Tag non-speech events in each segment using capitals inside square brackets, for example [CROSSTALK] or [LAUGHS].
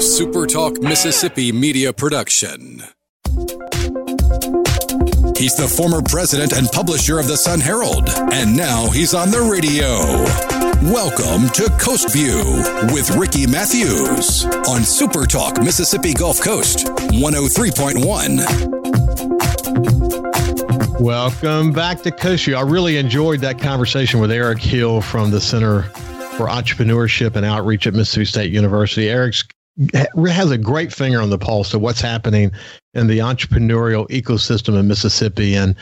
SuperTalk Mississippi media production. He's the former president and publisher of the Sun Herald, and now he's on the radio. Welcome to Coast View with Ricky Mathews on SuperTalk Mississippi Gulf Coast 103.1. Welcome back to Coast View. I really enjoyed that conversation with Eric Hill from the Center for Entrepreneurship and Outreach at Mississippi State University. Eric's has a great finger on the pulse of what's happening in the entrepreneurial ecosystem in Mississippi. And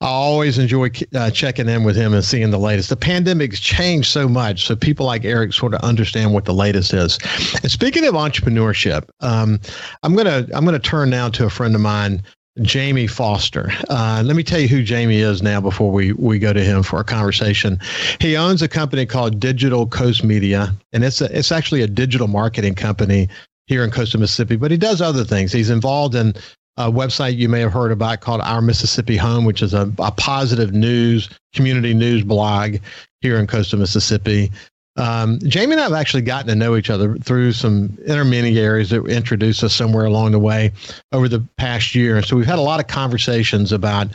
I always enjoy uh, checking in with him and seeing the latest. The pandemic's changed so much, so people like Eric sort of understand what the latest is. And speaking of entrepreneurship, um, I'm gonna I'm gonna turn now to a friend of mine Jamie Foster. Uh, let me tell you who Jamie is now before we, we go to him for a conversation. He owns a company called Digital Coast Media, and it's a, it's actually a digital marketing company here in Coastal Mississippi, but he does other things. He's involved in a website you may have heard about called Our Mississippi Home, which is a, a positive news, community news blog here in Coastal Mississippi. Um, Jamie and I have actually gotten to know each other through some intermediaries that introduced us somewhere along the way over the past year. So we've had a lot of conversations about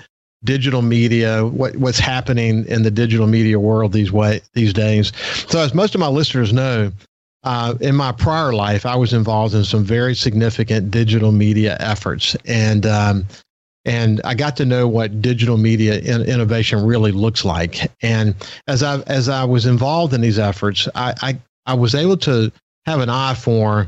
digital media, what, what's happening in the digital media world these way these days. So as most of my listeners know, uh, in my prior life, I was involved in some very significant digital media efforts, and um, and I got to know what digital media in, innovation really looks like. And as I as I was involved in these efforts, I, I, I was able to have an eye for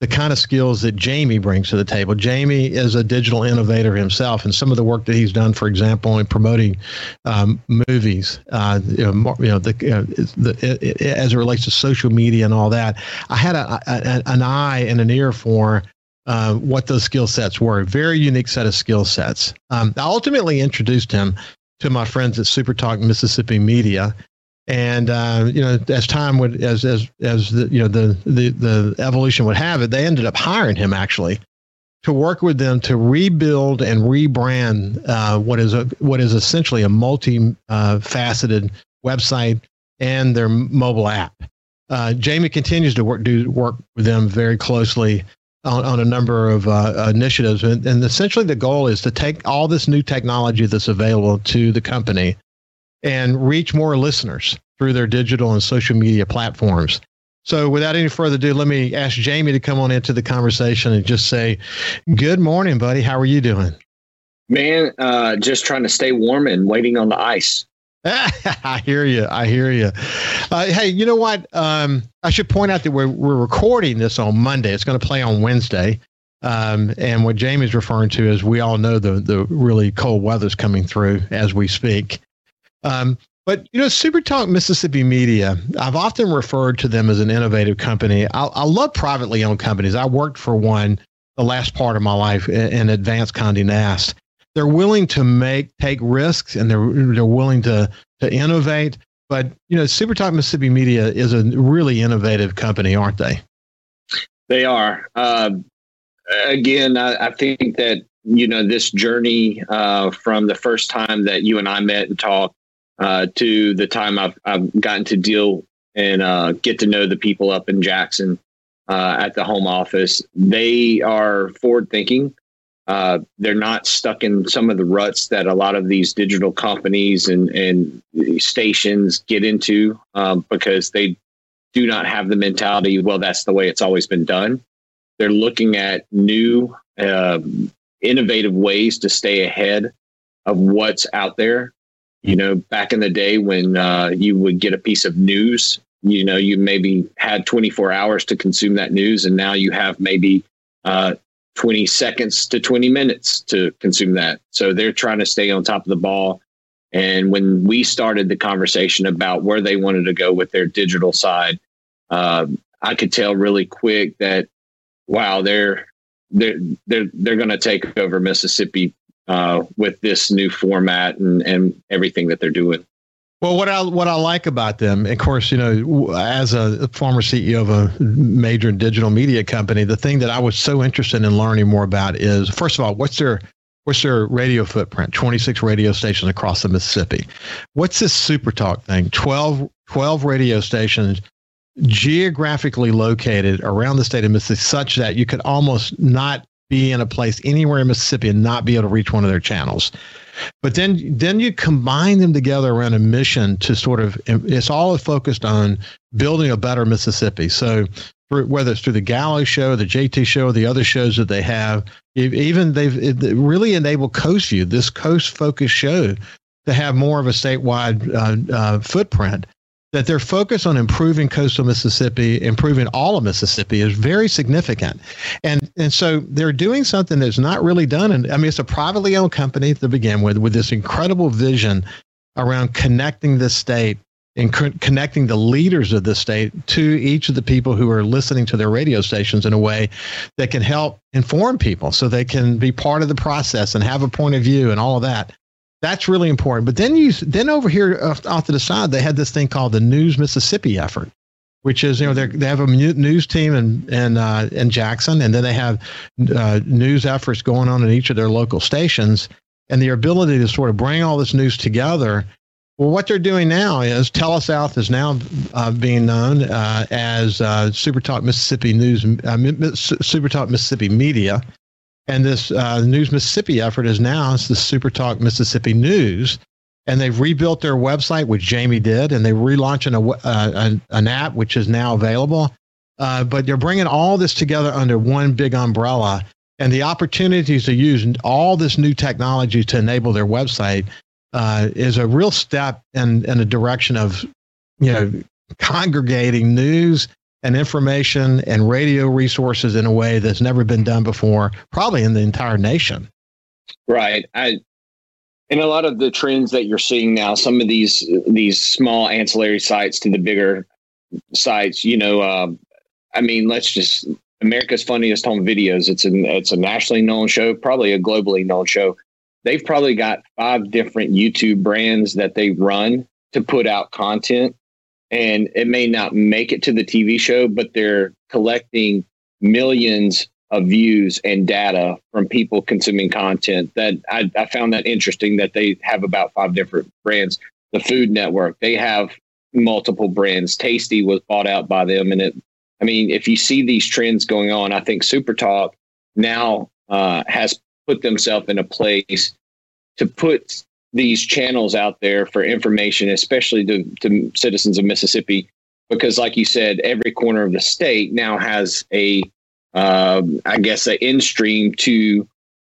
the kind of skills that Jamie brings to the table. Jamie is a digital innovator himself, and some of the work that he's done, for example, in promoting um, movies, uh, you know, you know the, uh, the it, it, as it relates to social media and all that, I had a, a, an eye and an ear for uh, what those skill sets were. Very unique set of skill sets. Um, I ultimately introduced him to my friends at Super Talk Mississippi Media. And uh, you know, as time would, as as as the you know the, the the evolution would have it, they ended up hiring him actually to work with them to rebuild and rebrand uh, what is a what is essentially a multi-faceted uh, website and their mobile app. Uh, Jamie continues to work do work with them very closely on, on a number of uh, initiatives. And, and essentially, the goal is to take all this new technology that's available to the company and reach more listeners through their digital and social media platforms. So, without any further ado, let me ask Jamie to come on into the conversation and just say, Good morning, buddy. How are you doing? Man, uh, just trying to stay warm and waiting on the ice. [LAUGHS] I hear you. I hear you. Uh, hey, you know what? Um, I should point out that we're we're recording this on Monday. It's going to play on Wednesday. Um, and what Jamie's referring to is we all know the the really cold weather's coming through as we speak. Um, but you know, Super Talk Mississippi Media, I've often referred to them as an innovative company. I, I love privately owned companies. I worked for one the last part of my life in, in Advanced Condé Nast they're willing to make take risks and they're they're willing to to innovate. But you know, Super SuperTalk Mississippi Media is a really innovative company, aren't they? They are. Uh, again, I, I, think that you know this journey uh, from the first time that you and I met and talked uh, to the time I've I've gotten to deal and uh, get to know the people up in Jackson uh, at the home office. They are forward thinking. Uh, they're not stuck in some of the ruts that a lot of these digital companies and, and stations get into um, because they do not have the mentality, well, that's the way it's always been done. They're looking at new, uh, innovative ways to stay ahead of what's out there. You know, back in the day when uh, you would get a piece of news, you know, you maybe had 24 hours to consume that news, and now you have maybe uh, 20 seconds to 20 minutes to consume that. So they're trying to stay on top of the ball. And when we started the conversation about where they wanted to go with their digital side, uh, I could tell really quick that wow, they're they're they're they're going to take over Mississippi uh, with this new format and and everything that they're doing. Well, what I what I like about them, of course, you know, as a former CEO of a major digital media company, the thing that I was so interested in learning more about is, first of all, what's their what's their radio footprint? Twenty six radio stations across the Mississippi. What's this Super Talk thing? 12, 12 radio stations geographically located around the state of Mississippi such that you could almost not be in a place anywhere in Mississippi and not be able to reach one of their channels. But then then you combine them together around a mission to sort of it's all focused on building a better Mississippi. So whether it's through the Gallo show, the JT show, the other shows that they have, even they've really enabled Coast View, this coast focused show, to have more of a statewide uh, uh, footprint that their focus on improving coastal Mississippi, improving all of Mississippi is very significant. And and so they're doing something that's not really done. And I mean, it's a privately owned company to begin with, with this incredible vision around connecting the state and co- connecting the leaders of the state to each of the people who are listening to their radio stations in a way that can help inform people so they can be part of the process and have a point of view and all of that. That's really important. But then you then over here off, off to the side, they had this thing called the News Mississippi effort, which is you know they have a news team in in uh, in Jackson, and then they have uh, news efforts going on in each of their local stations, and the ability to sort of bring all this news together. Well, what they're doing now is TeleSouth is now uh, being known uh, as uh, Super Talk Mississippi News, uh, Super Talk Mississippi Media, and this uh, News Mississippi effort is now it's the Super Talk Mississippi News. And they've rebuilt their website, which Jamie did, and they're relaunching a, uh, an app, which is now available. Uh, but they're bringing all this together under one big umbrella. And the opportunities to use all this new technology to enable their website uh, is a real step in, in a direction of, you know, congregating news and information and radio resources in a way that's never been done before, probably in the entire nation. Right. I and a lot of the trends that you're seeing now, some of these these small ancillary sites to the bigger sites, you know, uh, I mean, let's just America's Funniest Home Videos. It's a it's a nationally known show, probably a globally known show. They've probably got five different YouTube brands that they run to put out content and it may not make it to the TV show, but they're collecting millions of views and data from people consuming content. That I, I, found that interesting that they have about five different brands. The Food Network, they have multiple brands. Tasty was bought out by them, and it. I mean, if you see these trends going on, I think Super Talk now uh, has put themselves in a place to put these channels out there for information, especially to, to citizens of Mississippi, because, like you said, every corner of the state now has a, uh, I guess, an in stream to,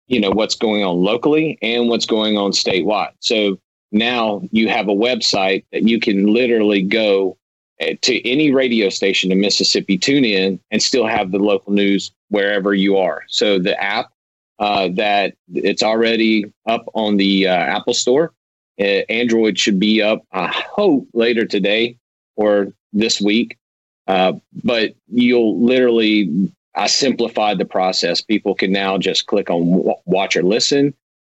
you know, what's going on locally and what's going on statewide. So now you have a website that you can literally go eh, to any radio station in Mississippi, tune in, and still have the local news wherever you are. So the app uh, that it's already up on the uh, Apple Store. Uh, Android should be up, I hope, later today or this week. Uh, but you'll literally, I simplified the process. People can now just click on watch or listen.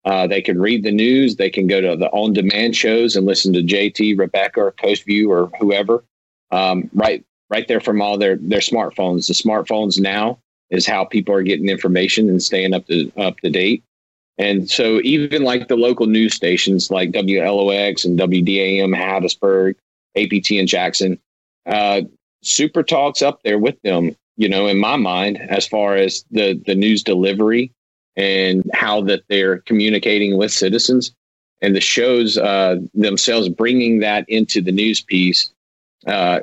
Uh, they can read the news. They can go to the on demand shows and listen to JT, Rebecca, or Coast View, or whoever. Um, right, right there from all their their smartphones. The smartphones now is how people are getting information and staying up to up to date. And so even like the local news stations like WLOX and WDAM Hattiesburg, APT in Jackson, uh, Super Talks up there with them, you know, in my mind, as far as the, the news delivery and how that they're communicating with citizens and the shows uh, themselves bringing that into the news piece uh,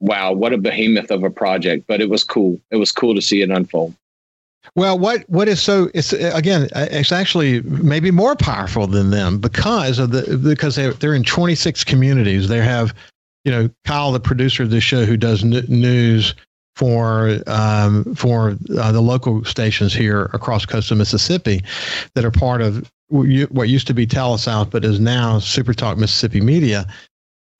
wow, what a behemoth of a project! But it was cool. It was cool to see it unfold. Well, what what is so? It's again, it's actually maybe more powerful than them because of the because they're they're in 26 communities. They have, you know, Kyle, the producer of the show, who does news for um, for uh, the local stations here across coastal Mississippi that are part of what used to be TeleSouth, but is now Super Talk Mississippi Media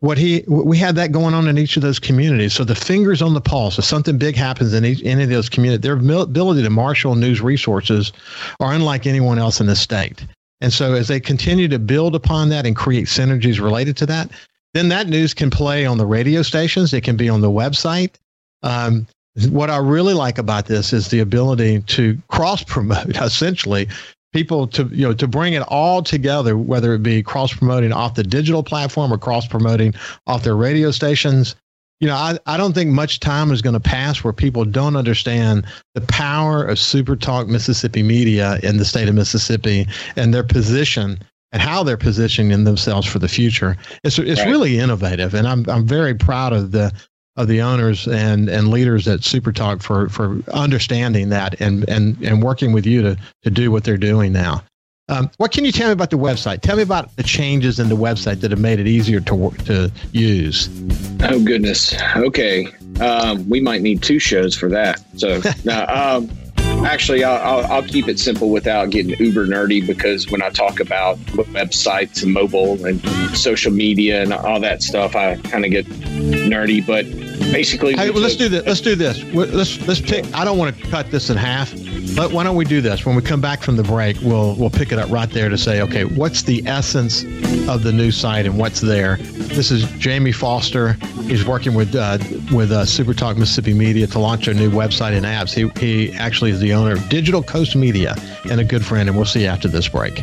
what he we had that going on in each of those communities. So the fingers on the pulse. If something big happens in each, any of those communities, their ability to marshal news resources are unlike anyone else in the state. And so as they continue to build upon that and create synergies related to that, then that news can play on the radio stations. It can be on the website. Um, what I really like about this is the ability to cross promote [LAUGHS] essentially people to you know to bring it all together whether it be cross promoting off the digital platform or cross promoting off their radio stations you know, I, I don't think much time is going to pass where people don't understand the power of Super Talk Mississippi media in the state of Mississippi and their position and how they're positioning themselves for the future. It's it's right. really innovative, and I'm I'm very proud of the of the owners and and leaders at Super Talk for for understanding that and and and working with you to to do what they're doing now. Um, what can you tell me about the website? Tell me about the changes in the website that have made it easier to to use. Oh goodness. Okay, um, we might need two shows for that. So [LAUGHS] um, actually, I'll, I'll, I'll, keep it simple without getting uber nerdy because when I talk about websites and mobile and social media and all that stuff, I kind of get nerdy. But basically, hey, well, let's do this. Let's do this. Let's let's pick. I don't want to cut this in half. But why don't we do this? When we come back from the break, we'll we'll pick it up right there to say, okay, what's the essence of the new site and what's there? This is Jamie Foster. He's working with uh, with uh, Super Talk Mississippi Media to launch a new website and apps. He he actually is the owner of Digital Coast Media and a good friend. And we'll see you after this break.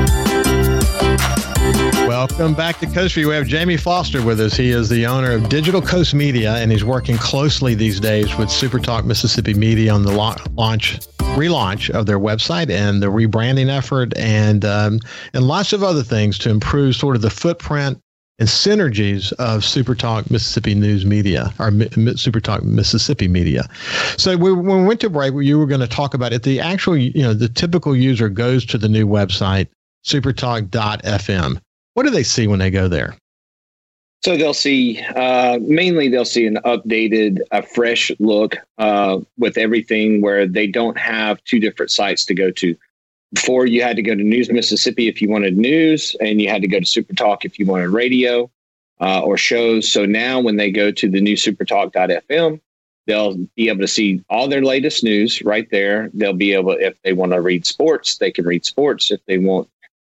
Welcome back to Coast View. We have Jamie Foster with us. He is the owner of Digital Coast Media, and he's working closely these days with Super Talk Mississippi Media on the launch, relaunch of their website and the rebranding effort, and um, and lots of other things to improve sort of the footprint and synergies of Super Talk Mississippi News Media or Talk Mississippi Media. So we, when we went to break, you were going to talk about it. The actual, you know, the typical user goes to the new website supertalk.fm what do they see when they go there? So they'll see uh, mainly they'll see an updated, a fresh look uh, with everything where they don't have two different sites to go to. Before you had to go to News Mississippi if you wanted news, and you had to go to Super Talk if you wanted radio uh, or shows. So now when they go to the new supertalk.fm, they'll be able to see all their latest news right there. They'll be able, if they want to read sports, they can read sports. If they want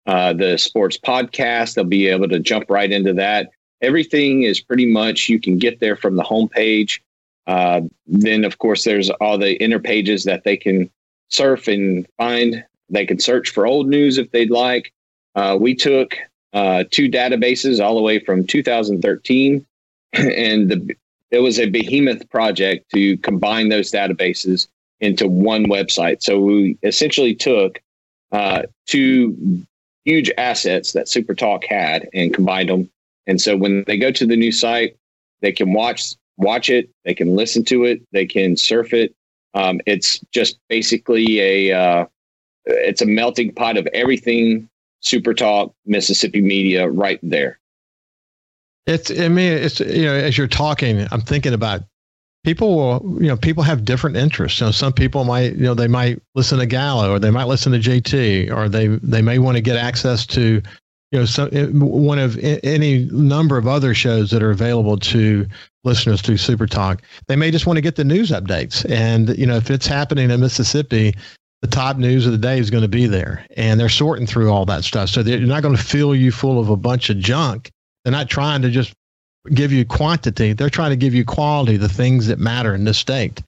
uh, the sports podcast. They'll be able to jump right into that. Everything is pretty much you can get there from the homepage. Uh, then, of course, there's all the inner pages that they can surf and find. They can search for old news if they'd like. Uh, we took uh, two databases all the way from 2013, [CLEARS THROAT] and the, it was a behemoth project to combine those databases into one website. So we essentially took uh, two huge assets that SuperTalk had and combined them. And so when they go to the new site, they can watch watch it, they can listen to it, they can surf it. Um, it's just basically a uh, it's a melting pot of everything SuperTalk Mississippi media right there. It's I mean it's you know as you're talking, I'm thinking about people will you know people have different interests. You know some people might you know they might listen to gallo or they might listen to jt or they they may want to get access to you know some eh, one of any number of other shows that are available to listeners through super talk. They may just want to get the news updates. And you know if it's happening in mississippi the top news of the day is going to be there. And they're sorting through all that stuff. So they're not going to fill you full of a bunch of junk. They're not trying to just give you quantity. They're trying to give you quality, the things that matter in this state.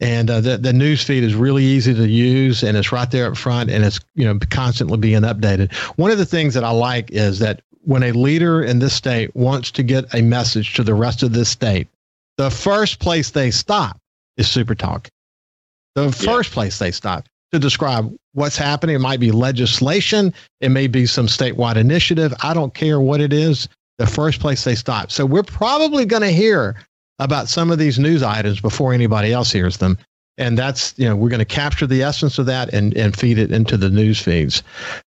And uh, the, the news feed is really easy to use and it's right there up front and it's, you know, constantly being updated. One of the things that I like is that when a leader in this state wants to get a message to the rest of this state, the first place they stop is Super Talk. The first place they stop to describe what's happening. It might be legislation. It may be some statewide initiative. I don't care what it is the first place they stop. So we're probably going to hear about some of these news items before anybody else hears them. And that's, you know, we're going to capture the essence of that and, and feed it into the news feeds.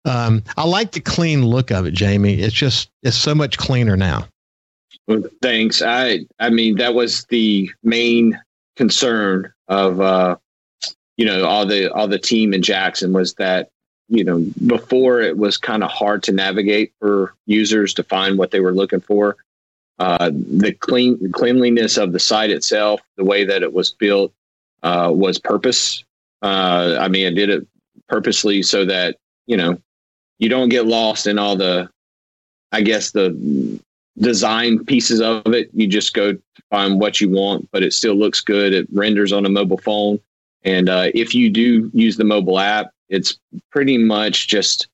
Um, I like the clean look of it, Jamie. It's just, it's so much cleaner now. Well, thanks. I I mean that was the main concern of uh, you know all the all the team in Jackson was that you know before it was kind of hard to navigate for users to find what they were looking for. Uh, the clean cleanliness of the site itself, the way that it was built, uh, was purpose. Uh, I mean, I did it purposely so that you know you don't get lost in all the, I guess the design pieces of it. You just go find what you want, but it still looks good. It renders on a mobile phone, and uh, if you do use the mobile app, it's pretty much just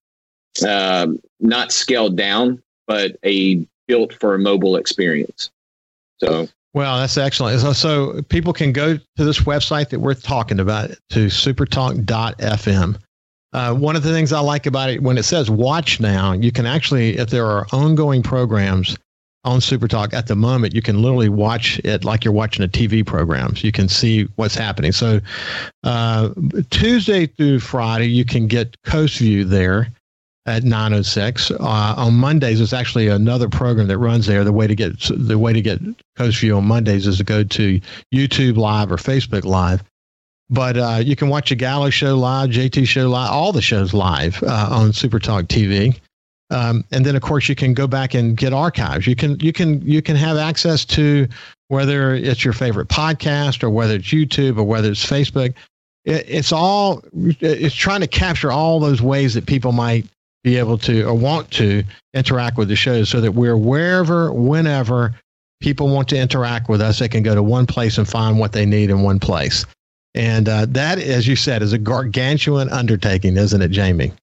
uh, not scaled down, but a built for a mobile experience. So well, that's excellent. So, so, people can go to this website that we're talking about to supertalk.fm. Uh, one of the things I like about it when it says watch now, you can actually, if there are ongoing programs on Supertalk at the moment, you can literally watch it like you're watching a TV program. So you can see what's happening. So uh, Tuesday through Friday, you can get Coast View there at 906. Uh, on Mondays, there's actually another program that runs there. The way to get the way to get Coast View on Mondays is to go to YouTube Live or Facebook Live. But uh, you can watch a Gallo show live, JT show live, all the shows live uh, on Super Talk TV. Um, and then, of course, you can go back and get archives. You can you can you can have access to whether it's your favorite podcast or whether it's YouTube or whether it's Facebook. It, it's all it's trying to capture all those ways that people might be able to or want to interact with the show so that we're wherever, whenever people want to interact with us, they can go to one place and find what they need in one place. And uh, that, as you said, is a gargantuan undertaking, isn't it, Jamie?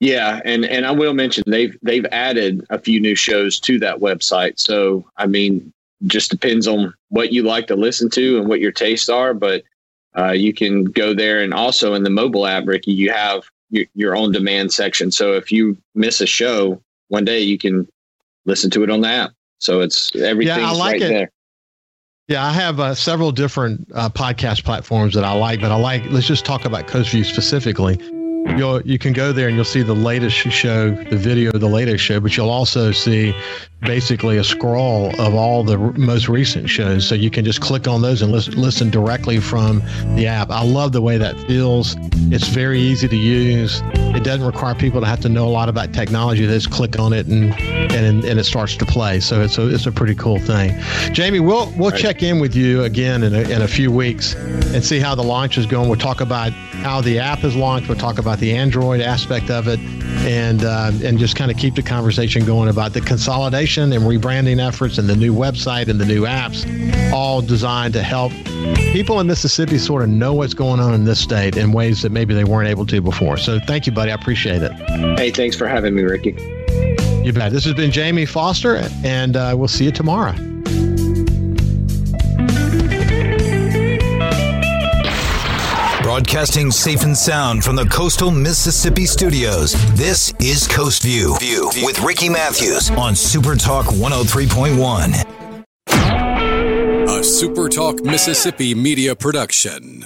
Yeah, and and I will mention they've they've added a few new shows to that website. So I mean, just depends on what you like to listen to and what your tastes are. But uh, you can go there, and also in the mobile app, Ricky, you have your, your own demand section. So if you miss a show one day, you can listen to it on the app. So it's everything's yeah, I like right it. there. Yeah, I have uh, several different uh, podcast platforms that I like, but I like. Let's just talk about Coastview specifically Mm-hmm. you'll you can go there and you'll see the latest show, the video of the latest show, but you'll also see basically a scroll of all the most recent shows. So you can just click on those and listen, listen directly from the app. I love the way that feels. It's very easy to use. It doesn't require people to have to know a lot about technology. They just click on it and and and it starts to play. So it's a it's a pretty cool thing. Jamie, we'll we'll right. check in with you again in a, in a few weeks and see how the launch is going. We'll talk about how the app is launched. We'll talk about the Android aspect of it, and uh, and just kind of keep the conversation going about the consolidation and rebranding efforts and the new website and the new apps, all designed to help people in Mississippi sort of know what's going on in this state in ways that maybe they weren't able to before. So thank you, buddy. I appreciate it. Hey, thanks for having me, Ricky. You bet. This has been Jamie Foster, and uh, we'll see you tomorrow. Broadcasting safe and sound from the coastal Mississippi studios. This is Coast View, View with Ricky Mathews on Super Talk 103.1. A Super Talk Mississippi media production.